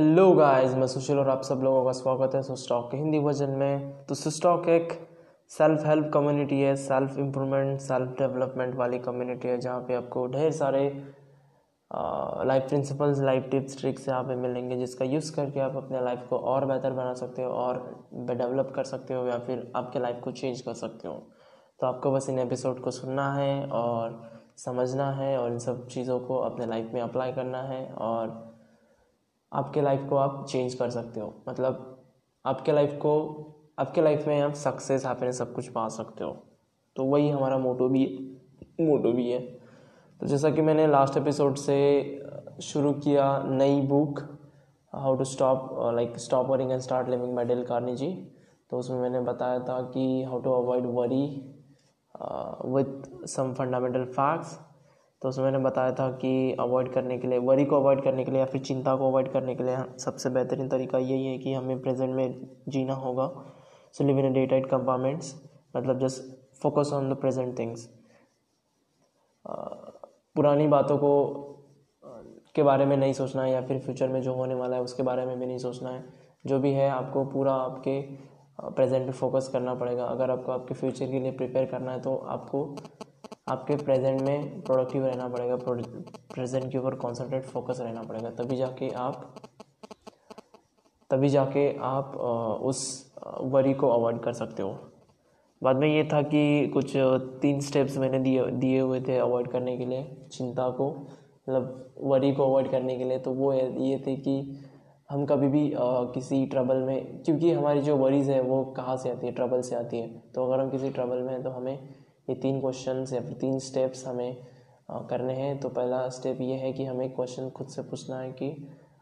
Hello guys मैं सुशील और आप सब लोगों का स्वागत है सुस्टॉक के हिंदी वर्जन में। तो सुस्टॉक एक सेल्फ हेल्प कम्युनिटी है सेल्फ इम्प्रूवमेंट सेल्फ डेवलपमेंट वाली कम्युनिटी है, जहाँ पे आपको ढेर सारे life principles life tips tricks यहाँ पे मिलेंगे, जिसका यूज़ करके आप अपने लाइफ को और बेहतर बना सकते हो और डेवलप कर सकते हो या फिर आपके लाइफ को चेंज कर सकते हो। तो आपको बस इन एपिसोड को सुनना है और समझना है और इन सब चीज़ों को अपने लाइफ में अप्लाई करना है और आपके लाइफ को आप चेंज कर सकते हो। मतलब आपके लाइफ को, आपके लाइफ में आप सक्सेस हैप्पीनेस सब कुछ पा सकते हो। तो वही हमारा मोटो भी है। मोटो भी है। तो जैसा कि मैंने लास्ट एपिसोड से शुरू किया नई book how to stop like stop worrying and start living by Dale Carnegie तो उसमें मैंने बताया था कि how to avoid worry with some fundamental facts तो उसमें मैंने बताया था कि अवॉइड करने के लिए वरी को अवॉइड करने के लिए या फिर चिंता को अवॉइड करने के लिए सबसे बेहतरीन तरीका यही है कि हमें प्रेजेंट में जीना होगा। So live in day tight compartments मतलब just focus on the present things पुरानी बातों को के बारे में नहीं सोचना है या फिर फ्यूचर में जो होने वाला है उसके बारे में भी नहीं सोचना है। जो भी है आपको पूरा आपके प्रेजेंट पे फोकस करना पड़ेगा। अगर आपको आपके फ्यूचर के लिए प्रिपेयर करना है तो आपको आपके प्रेजेंट में प्रोडक्टिव रहना पड़ेगा प्रेजेंट के ऊपर कॉन्सेंट्रेट फोकस रहना पड़ेगा। तभी जाके आप तभी जाके आप उस वरी को अवॉइड कर सकते हो। बाद में ये था कि कुछ तीन स्टेप्स मैंने दिए दिए हुए थे अवॉइड करने के लिए चिंता को मतलब वरी को अवॉइड करने के लिए। तो वो ये थे कि हम कभी भी आ, किसी ट्रबल में क्योंकि हमारी जो वरीज़ है वो कहाँ से आती है? ट्रबल से आती है। तो अगर हम किसी ट्रबल में हैं तो हमें ये तीन क्वेश्चन या फिर तीन स्टेप्स हमें करने हैं। तो पहला स्टेप ये है कि हमें क्वेश्चन खुद से पूछना है कि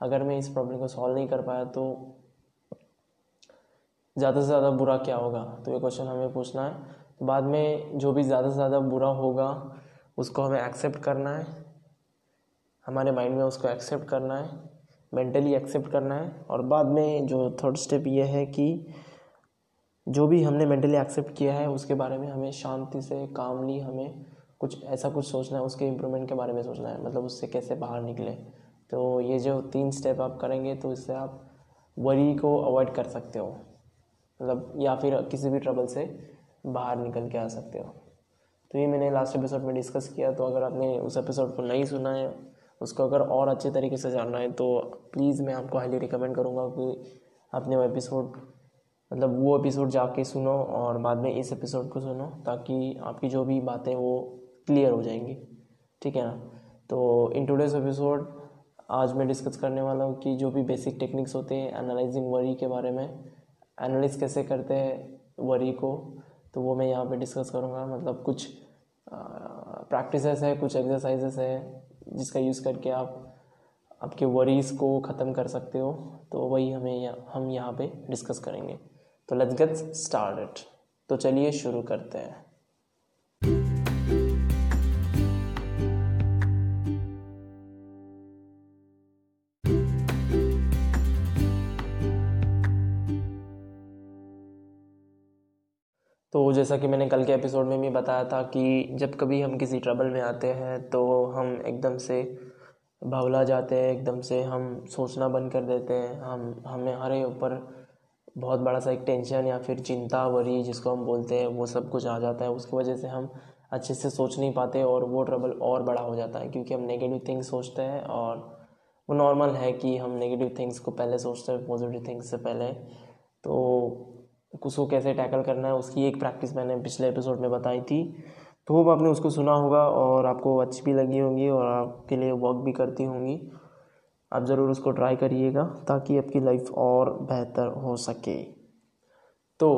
अगर मैं इस प्रॉब्लम को सॉल्व नहीं कर पाया तो ज़्यादा से ज़्यादा बुरा क्या होगा? तो ये क्वेश्चन हमें पूछना है। तो बाद में जो भी ज़्यादा से ज़्यादा बुरा होगा, उसको हमें एक्सेप्ट करना है। हमारे माइंड में उसको एक्सेप्ट करना है। मेंटली एक्सेप्ट करना है। और बाद में जो थर्ड स्टेप ये है कि जो भी हमने मेंटली एक्सेप्ट किया है, उसके बारे में हमें शांति से कामली हमें कुछ ऐसा कुछ सोचना है, उसके इम्प्रूवमेंट के बारे में सोचना है। मतलब उससे कैसे बाहर निकले। तो ये जो तीन स्टेप आप करेंगे तो इससे आप वरी को अवॉइड कर सकते हो। मतलब या फिर किसी भी ट्रबल से बाहर निकल के आ सकते हो। तो ये मैंने लास्ट एपिसोड में डिस्कस किया तो अगर आपने उस एपिसोड को नहीं सुना है, उसको अगर और अच्छे तरीके से जानना है तो प्लीज़ मैं आपको हाईली रिकमेंड करूँगा कि आपने वो एपिसोड मतलब वो एपिसोड जाके सुनो और बाद में इस एपिसोड को सुनो ताकि आपकी जो भी बातें वो क्लियर हो जाएँगी। ठीक है ना? तो इन टूडेज एपिसोड आज मैं डिस्कस करने वाला हूँ कि जो भी बेसिक टेक्निक्स होते हैं एनालाइजिंग वरी के बारे में एनालिस कैसे करते हैं वरी को तो वो मैं यहाँ पे डिस्कस करूँगा। मतलब कुछ प्रैक्टिस है कुछ एक्सरसाइजेस है जिसका यूज़ करके आप आपके वरीज़ को ख़त्म कर सकते हो। तो वही हमें या, हम यहाँ पे डिस्कस करेंगे। तो लेट्स गेट स्टार्टेड तो चलिए शुरू करते हैं। तो जैसा कि मैंने कल के एपिसोड में भी बताया था कि जब कभी हम किसी ट्रबल में आते हैं तो हम एकदम से भावला जाते हैं, एकदम से हम सोचना बंद कर देते हैं। हम, हमें हमारे ऊपर बहुत बड़ा सा एक टेंशन या फिर चिंता वरी जिसको हम बोलते हैं, वो सब कुछ आ जाता है। उसकी वजह से हम अच्छे से सोच नहीं पाते और वो ट्रबल और बड़ा हो जाता है, क्योंकि हम नेगेटिव थिंग्स सोचते हैं और वो नॉर्मल है कि हम नेगेटिव थिंग्स को पहले सोचते हैं पॉजिटिव थिंग्स से पहले। तो उसको कैसे टैकल करना है, उसकी एक प्रैक्टिस मैंने पिछले एपिसोड में बताई थी। तो होप आपने उसको सुना होगा और आपको अच्छी भी लगी होंगी और आपके लिए वर्क भी करती होंगी। आप ज़रूर उसको ट्राई करिएगा ताकि आपकी लाइफ और बेहतर हो सके। तो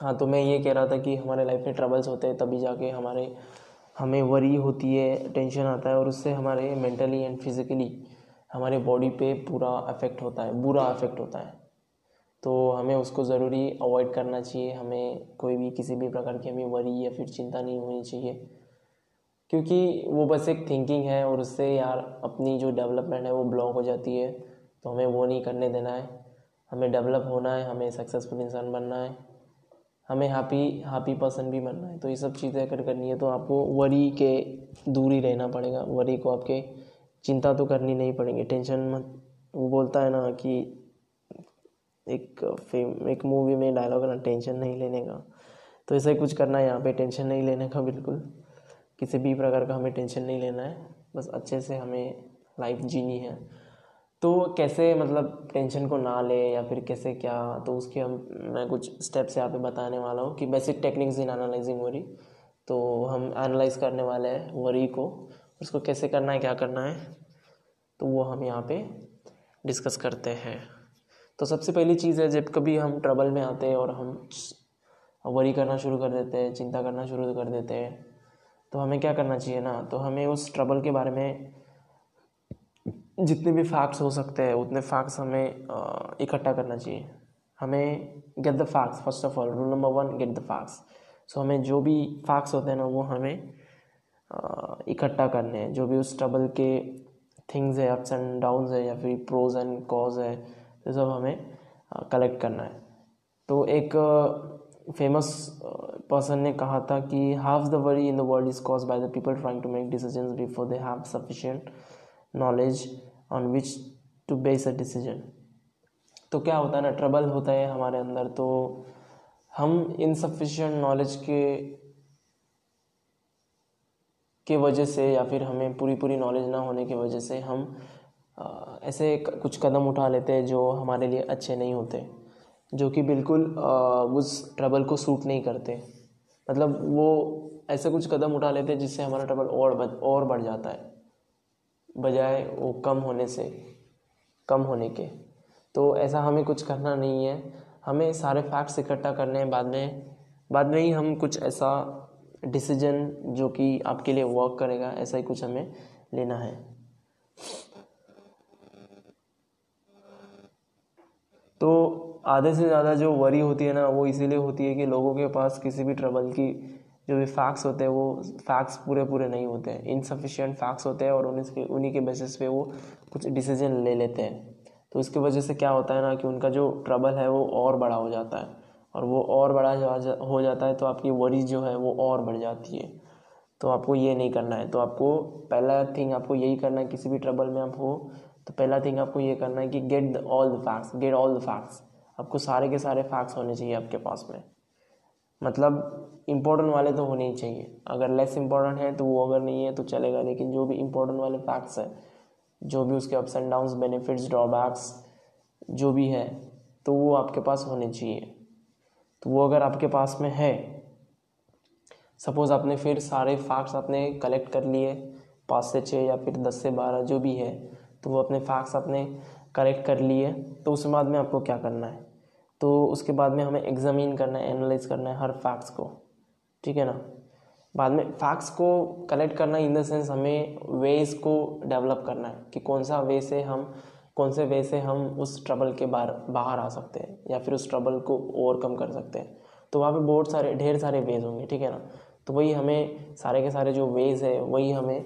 हाँ तो मैं ये कह रहा था कि हमारे लाइफ में ट्रबल्स होते हैं, तभी जाके हमारे, हमें वरी होती है टेंशन आता है और उससे हमारे मेंटली एंड फिज़िकली हमारे बॉडी पे पूरा अफेक्ट होता है, बुरा अफेक्ट होता है। तो हमें उसको ज़रूरी अवॉइड करना चाहिए, हमें कोई भी, किसी भी प्रकार की हमें वरी या फिर चिंता नहीं होनी चाहिए। क्योंकि वो बस एक थिंकिंग है और उससे यार अपनी जो डेवलपमेंट है वो ब्लॉक हो जाती है तो हमें वो नहीं करने देना है। हमें डेवलप होना है, हमें सक्सेसफुल इंसान बनना है, हमें हैप्पी हैप्पी पर्सन भी बनना है। तो ये सब चीज़ें अगर करनी है तो आपको वरी के दूर ही रहना पड़ेगा। वरी को आपके चिंता तो करनी नहीं पड़ेगी। टेंशन मत, वो बोलता है ना कि एक फेम एक मूवी में डायलॉग ना टेंशन नहीं लेने का। तो ऐसा ही कुछ करना है यहाँ पे टेंशन नहीं लेने का बिल्कुल। किसी भी प्रकार का हमें टेंशन नहीं लेना है, बस अच्छे से हमें लाइफ जीनी है। तो कैसे मतलब टेंशन को ना ले या फिर कैसे क्या तो उसके हम, मैं कुछ स्टेप्स यहाँ पे बताने वाला हूँ कि basic techniques in analysing worry तो हम एनालाइज करने वाले हैं वरी को, उसको कैसे करना है, क्या करना है तो वो हम यहाँ पे डिस्कस करते हैं। तो सबसे पहली चीज़ है, जब कभी हम ट्रबल में आते हैं और हम वरी करना शुरू कर देते हैं, चिंता करना शुरू कर देते हैं तो हमें क्या करना चाहिए ना? तो हमें उस ट्रबल के बारे में जितने भी फैक्ट्स हो सकते हैं, उतने फैक्ट्स हमें इकट्ठा करना चाहिए। हमें get the facts first of all rule number one get the facts so हमें जो भी फैक्ट्स होते हैं ना, वो हमें इकट्ठा करने हैं। जो भी उस ट्रबल के थिंग्स है अप्स एंड डाउन्स है, या फिर प्रोज एंड कॉज है तो सब हमें कलेक्ट करना है। तो एक फ़ेमस पर्सन ने कहा था कि half the worry in the world is cause by the people trying to make decision before they have sufficient knowledge on which to base a decision तो क्या होता है ना ट्रबल होता है हमारे अंदर तो हम इनसफिशियंट नॉलेज के के वजह से या फिर हमें पूरी पूरी नॉलेज ना होने की वजह से हम आ, ऐसे कुछ कदम उठा लेते हैं जो हमारे लिए अच्छे नहीं होते। जो कि बिल्कुल उस ट्रबल को सूट नहीं करते। मतलब वो ऐसे कुछ कदम उठा लेते हैं जिससे हमारा ट्रबल और बद, और बढ़ जाता है। बजाय वो कम होने से कम होने के। तो ऐसा हमें कुछ करना नहीं है। हमें सारे फैक्ट्स इकट्ठा करने हैं बाद में। बाद में ही हम कुछ ऐसा डिसीज़न जो कि आपके लिए वर्क करेगा ऐसा ही कुछ हमें लेना है। तो आधे से ज़्यादा जो वरी होती है ना वो इसीलिए होती है कि लोगों के पास किसी भी ट्रबल की जो भी फैक्ट्स होते हैं वो फैक्ट्स पूरे पूरे नहीं होते हैं। इनसफिशियंट फैक्ट्स होते हैं और उन्हीं उन्हीं के बेसिस पे वो कुछ डिसीज़न ले लेते हैं। तो इसकी वजह से क्या होता है ना कि उनका जो ट्रबल है वो और बड़ा हो जाता है। और वो और बड़ा जा, हो जाता है तो आपकी वरी जो है वो और बढ़ जाती है। तो आपको ये नहीं करना है। तो आपको पहला थिंग आपको यही करना है किसी भी ट्रबल में आप हो तो पहला थिंग आपको ये करना है कि get all the facts get all the facts आपको सारे के सारे फैक्ट्स होने चाहिए आपके पास में। मतलब इम्पोर्टेंट वाले तो होने ही चाहिए। अगर लेस इम्पोर्टेंट है तो वो अगर नहीं है तो चलेगा, लेकिन जो भी इम्पोर्टेंट वाले फैक्ट्स है, जो भी उसके ups and downs benefits drawbacks जो भी है तो वो आपके पास होने चाहिए। तो वो अगर आपके पास में है सपोज़ आपने फिर सारे फैक्ट्स आपने कलेक्ट कर लिए, पाँच से छः या फिर दस से बारह, जो भी है तो वो अपने फैक्ट्स आपने कलेक्ट कर लिए तो उसके बाद में आपको क्या करना है? तो उसके बाद में हमें एग्जामिन करना है एनालाइज करना है हर फैक्ट्स को, ठीक है ना? बाद में फैक्ट्स को कलेक्ट करना इन द सेंस हमें वेज को डेवलप करना है कि कौन सा वे से हम, कौन से वे से हम उस ट्रबल के बाहर बाहर आ सकते हैं या फिर उस ट्रबल को ओवरकम कर सकते हैं। तो वहाँ पे बहुत सारे, ढेर सारे वेज होंगे, ठीक है ना? तो वही हमें सारे के सारे जो वेज है, वही हमें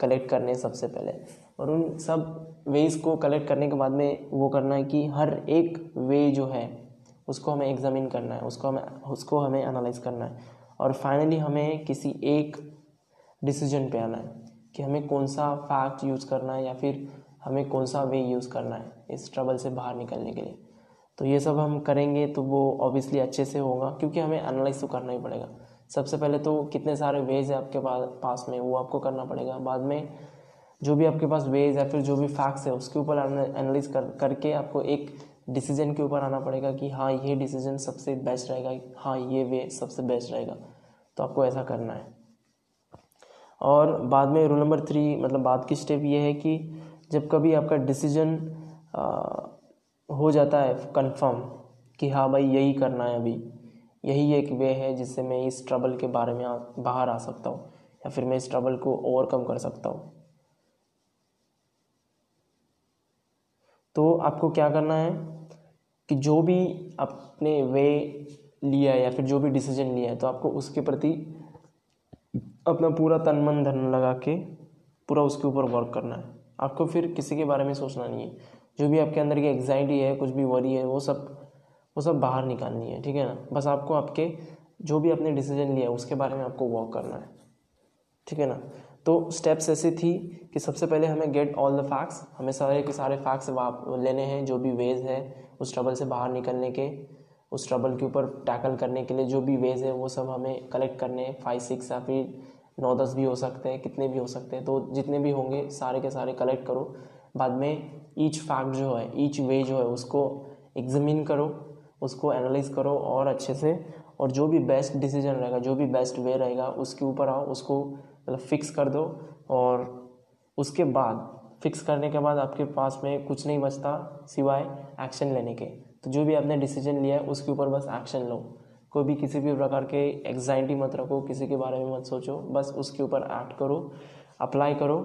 कलेक्ट करने सबसे पहले। और उन सब वेज को कलेक्ट करने के बाद में वो करना है कि हर एक वे जो है, उसको हमें एग्जामिन करना है, उसको हमें उसको हमें एनालाइज करना है। और फाइनली हमें किसी एक डिसीज़न पे आना है कि हमें कौन सा फैक्ट यूज़ करना है या फिर हमें कौन सा वे यूज़ करना है इस ट्रबल से बाहर निकलने के लिए। तो ये सब हम करेंगे तो वो ऑब्वियसली अच्छे से होगा, क्योंकि हमें एनालाइज तो करना ही पड़ेगा। सबसे पहले तो कितने सारे वेज है आपके पास में, वो आपको करना पड़ेगा। बाद में जो भी आपके पास वेज या फिर जो भी फैक्ट्स है, उसके ऊपर एनालाइज कर, करके आपको एक डिसीज़न के ऊपर आना पड़ेगा कि हाँ ये डिसीज़न सबसे बेस्ट रहेगा हाँ ये वे सबसे बेस्ट रहेगा। तो आपको ऐसा करना है। और बाद में रूल नंबर थ्री मतलब बाद की स्टेप ये है कि जब कभी आपका डिसीज़न हो जाता है कंफर्म कि हाँ भाई, यही करना है अभी। यही एक वे है जिससे मैं इस ट्रबल के बारे में बाहर आ सकता हूँ, या फिर मैं इस ट्रबल को ओवरकम कर सकता हूँ। तो आपको क्या करना है कि जो भी आपने वे लिया या फिर जो भी डिसीज़न लिया है तो आपको उसके प्रति अपना पूरा तन मन धन लगा के पूरा उसके ऊपर वर्क करना है। आपको फिर किसी के बारे में सोचना नहीं है। जो भी आपके अंदर की एग्जाइटी है, कुछ भी वरी है, वो सब वो सब बाहर निकालनी है, ठीक है ना? बस आपको आपके जो भी आपने डिसीज़न लिया है, उसके बारे में आपको वर्क करना है, ठीक है ना? तो स्टेप्स ऐसी थी कि सबसे पहले हमें गेट ऑल द फैक्ट्स हमें सारे के सारे फैक्ट्स वाप, लेने हैं, जो भी वेज है, उस ट्रबल से बाहर निकलने के, उस ट्रबल के ऊपर टैकल करने के लिए जो भी वेज है, वो सब हमें कलेक्ट करने हैं फाइव सिक्स या फिर नौ, दस भी हो सकते हैं, कितने भी हो सकते हैं तो जितने भी होंगे, सारे के सारे कलेक्ट करो। बाद में ईच फैक्ट जो है ईच वे जो है, उसको एग्जामिन करो, उसको एनालाइज करो और अच्छे से, और जो भी बेस्ट डिसीज़न रहेगा, जो भी बेस्ट वे रहेगा, उसके ऊपर आओ, उसको मतलब फिक्स कर दो और उसके बाद फिक्स करने के बाद आपके पास में कुछ नहीं बचता सिवाय एक्शन लेने के। तो जो भी आपने डिसीज़न लिया है, उसके ऊपर बस एक्शन लो। कोई भी किसी भी प्रकार के एग्जाइटी मत रखो, किसी के बारे में मत सोचो। बस उसके ऊपर एक्ट करो अप्लाई करो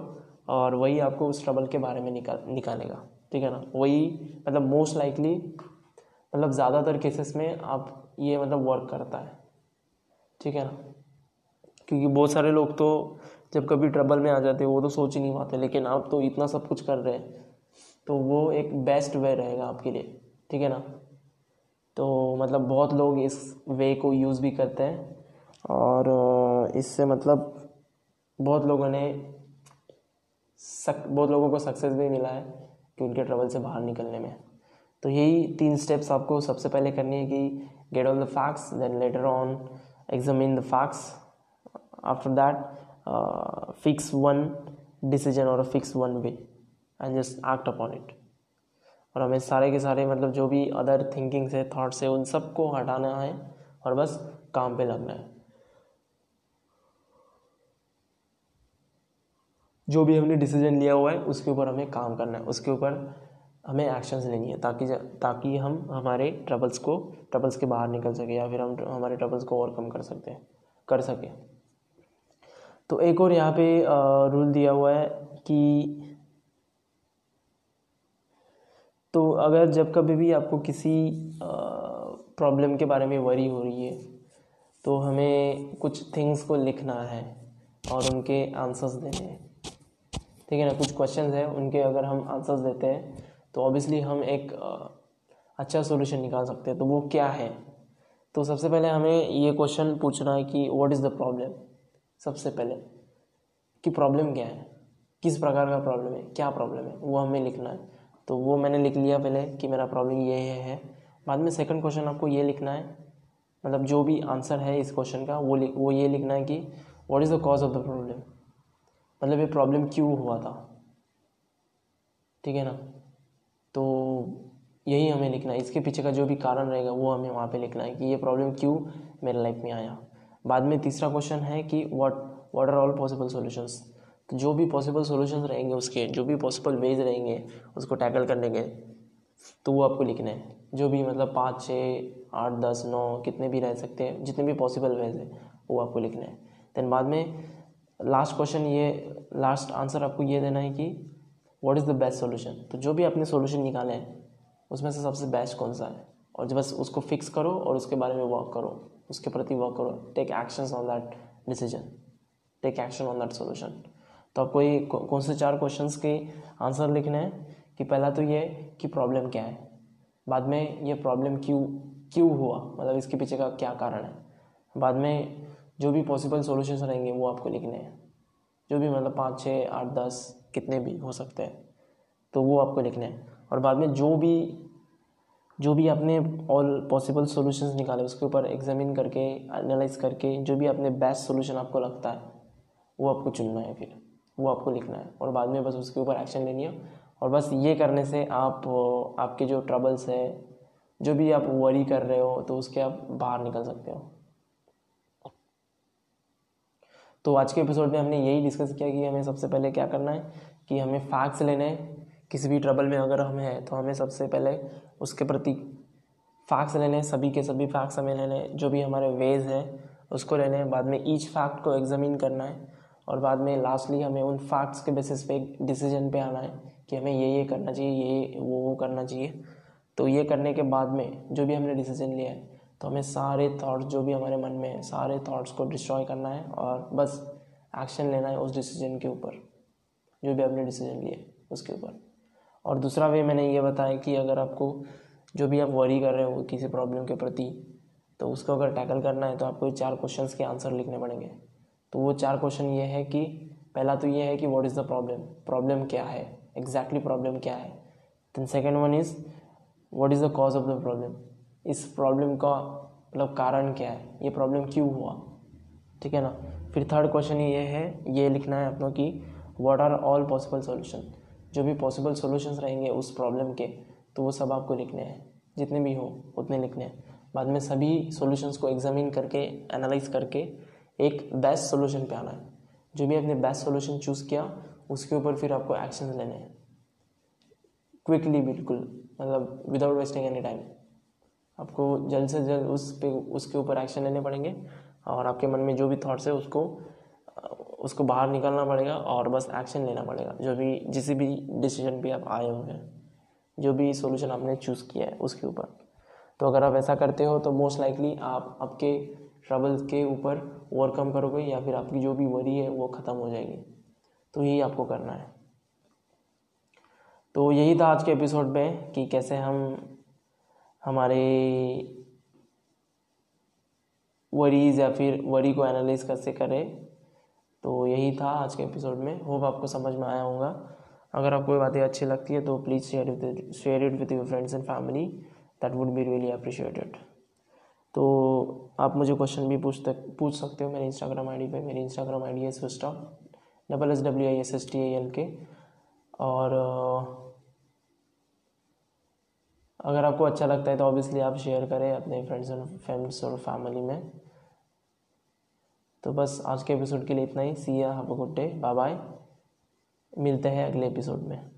और वही आपको उस ट्रबल के बारे में निकाल निकालेगा। ठीक है ना? वही मतलब मोस्ट लाइकली मतलब ज़्यादातर केसेस में आप ये मतलब वर्क करता है। ठीक है ना? क्योंकि बहुत सारे लोग तो जब कभी ट्रबल में आ जाते हैं, वो तो सोच ही नहीं पाते, लेकिन आप तो इतना सब कुछ कर रहे हैं तो वो एक बेस्ट वे रहेगा आपके लिए, ठीक है ना? तो मतलब बहुत लोग इस वे को यूज़ भी करते हैं, और इससे मतलब बहुत लोगों ने सक बहुत लोगों को सक्सेस भी मिला है कि उनके ट्रबल से बाहर निकलने में। तो यही तीन स्टेप्स आपको सबसे पहले करनी है कि get all the facts then later on examine the facts after that fix one decision और fix one way and just act upon it और हमें सारे के सारे मतलब जो भी अदर थिंकिंग्स है थाट्स है, उन सबको हटाना है और बस काम पे लगना है। जो भी हमने डिसीज़न लिया हुआ है, उसके ऊपर हमें काम करना है। उसके ऊपर हमें एक्शंस लेनी है ताकि ताकि हम हमारे ट्रबल्स को ट्रबल्स के बाहर निकल सके या फिर हम, हमारे ट्रबल्स को ओवरकम कर सकते हैं, कर सके। तो एक और यहाँ पे रूल दिया हुआ है कि तो अगर जब कभी भी आपको किसी प्रॉब्लम के बारे में वरी हो रही है तो हमें कुछ थिंग्स को लिखना है और उनके आंसर्स देने हैं। ठीक है ना? कुछ क्वेश्चंस हैं, उनके अगर हम आंसर्स देते हैं तो ऑब्वियसली हम एक अच्छा सॉल्यूशन निकाल सकते हैं। तो वो क्या है? तो सबसे पहले हमें ये क्वेश्चन पूछना है कि व्हाट इज़ द प्रॉब्लम सबसे पहले कि प्रॉब्लम क्या है? किस प्रकार का प्रॉब्लम है? क्या प्रॉब्लम है? वो हमें लिखना है। तो वो मैंने लिख लिया पहले कि मेरा प्रॉब्लम ये है, है। बाद में सेकंड क्वेश्चन आपको ये लिखना है। मतलब जो भी आंसर है इस क्वेश्चन का वो लिख वो ये लिखना है कि what is the cause of the problem मतलब ये प्रॉब्लम क्यों हुआ था? ठीक है ना? तो यही हमें लिखना है। इसके पीछे का जो भी कारण रहेगा वो हमें वहाँ पे लिखना है कि ये प्रॉब्लम क्यों मेरे लाइफ में आया। बाद में तीसरा क्वेश्चन है कि what what are all possible solutions तो जो भी पॉसिबल सॉल्यूशंस रहेंगे उसके, जो भी पॉसिबल वेज रहेंगे, उसको टैकल करने के तो वो आपको लिखने हैं। जो भी मतलब पाँच, छः, आठ, दस, नौ, कितने भी रह सकते हैं, जितने भी पॉसिबल वेज है, वो आपको लिखने हैं। देन बाद में लास्ट क्वेश्चन ये लास्ट आंसर आपको ये देना है कि what is the best solution तो जो भी आपने सोल्यूशन निकाले हैं, उसमें से सबसे बेस्ट कौन सा है? और बस उसको फिक्स करो और उसके बारे में वर्क करो, उसके प्रति वर्क करो take action on that decision take action on that solution तो आपको ये कौन से चार क्वेश्चंस के आंसर लिखने हैं? कि पहला तो ये कि प्रॉब्लम क्या है? बाद में ये प्रॉब्लम क्यों क्यों हुआ? मतलब इसके पीछे का क्या कारण है? बाद में जो भी पॉसिबल सॉल्यूशंस रहेंगे वो आपको लिखने हैं। जो भी मतलब पाँच, छः, आठ, दस कितने भी हो सकते हैं तो वो आपको लिखने हैं। और बाद में जो भी जो भी आपने ऑल पॉसिबल सॉल्यूशंस निकाले, उसके ऊपर एग्जामिन करके एनालाइज करके, जो भी आपने बेस्ट सॉल्यूशन आपको लगता है, वो आपको चुनना है फिर, वो आपको लिखना है और बाद में बस उसके ऊपर एक्शन लेनी है। और बस ये करने से आप, आपके जो ट्रबल्स है, जो भी आप वरी कर रहे हो तो उसके आप बाहर निकल सकते हो। तो आज के एपिसोड में हमने यही डिस्कस किया कि हमें सबसे पहले क्या करना है, कि हमें फैक्ट्स लेने हैं किसी भी ट्रबल में अगर हम हैं तो हमें सबसे पहले उसके प्रति फैक्ट्स लेने, सभी के सभी फैक्ट्स हमें लेने, जो भी हमारे वेज हैं, उसको लेने, बाद में ईच फैक्ट को एग्जामिन करना है, और बाद में लास्टली हमें उन फैक्ट्स के बेसिस पे डिसीज़न पे आना है कि हमें ये ये करना चाहिए, ये, वो वो करना चाहिए। तो ये करने के बाद में जो भी हमने डिसीज़न लिया है तो हमें सारे थॉट्स जो भी हमारे मन में है, सारे थॉट्स को डिस्ट्रॉय करना है, और बस एक्शन लेना है उस डिसीज़न के ऊपर, जो भी हमने डिसीज़न लिए उसके ऊपर। और दूसरा वे मैंने ये बताया कि अगर आपको जो भी आप वरी कर रहे हो किसी प्रॉब्लम के प्रति तो उसको अगर टैकल करना है तो आपको चार क्वेश्चंस के आंसर लिखने पड़ेंगे। तो वो चार क्वेश्चन ये है कि, पहला तो ये है कि what is the problem problem क्या है? एग्जैक्टली exactly प्रॉब्लम क्या है? Then second one is what is the cause of the problem इस प्रॉब्लम का मतलब कारण क्या है? ये प्रॉब्लम क्यों हुआ? ठीक है ना? फिर थर्ड क्वेश्चन ये है, ये लिखना है अपनों की what are all possible solution जो भी पॉसिबल सॉल्यूशंस रहेंगे उस प्रॉब्लम के तो वो सब आपको लिखने हैं। जितने भी हो, उतने लिखने हैं। बाद में सभी सॉल्यूशंस को एग्जामिन करके एनालाइज करके, एक बेस्ट सॉल्यूशन पे आना है। जो भी आपने बेस्ट सॉल्यूशन चूज़ किया, उसके ऊपर फिर आपको एक्शन लेने हैं। क्विकली बिल्कुल। मतलब विदाउट वेस्टिंग एनी टाइम आपको जल्द से जल्द उस पे, उसके ऊपर एक्शन लेने पड़ेंगे और आपके मन में जो भी थाट्स है, उसको उसको बाहर निकालना पड़ेगा और बस एक्शन लेना पड़ेगा। जो भी, जिस भी डिसीज़न पे आप आए हुए हैं जो भी सॉल्यूशन आपने चूज़ किया है उसके ऊपर। तो अगर आप ऐसा करते हो तो मोस्ट लाइकली आप आपके ट्रबल के ऊपर ओवरकम करोगे या फिर आपकी जो भी वरी है वो ख़त्म हो जाएगी। तो यही आपको करना है। तो यही था आज के एपिसोड में कि कैसे हम हमारे वरीज या फिर वरी को एनालाइज कैसे करें। तो यही था आज के एपिसोड में। होप आपको समझ में आया होगा। अगर आपको ये बातें अच्छी लगती है तो please share with share it with your friends and family that would be really appreciated तो आप मुझे क्वेश्चन भी पूछ पूछ सकते हो मेरे इंस्टाग्राम आईडी पे। मेरी इंस्टाग्राम आईडी है स्विस्टा double S W I S S T L K और, अगर आपको अच्छा लगता है तो ऑब्वियसली आप शेयर करें अपने फ्रेंड्स एंड फ्रेंड्स और फैमिली में। तो बस आज के एपिसोड के लिए इतना ही। See ya have a good day bye bye मिलते हैं अगले एपिसोड में।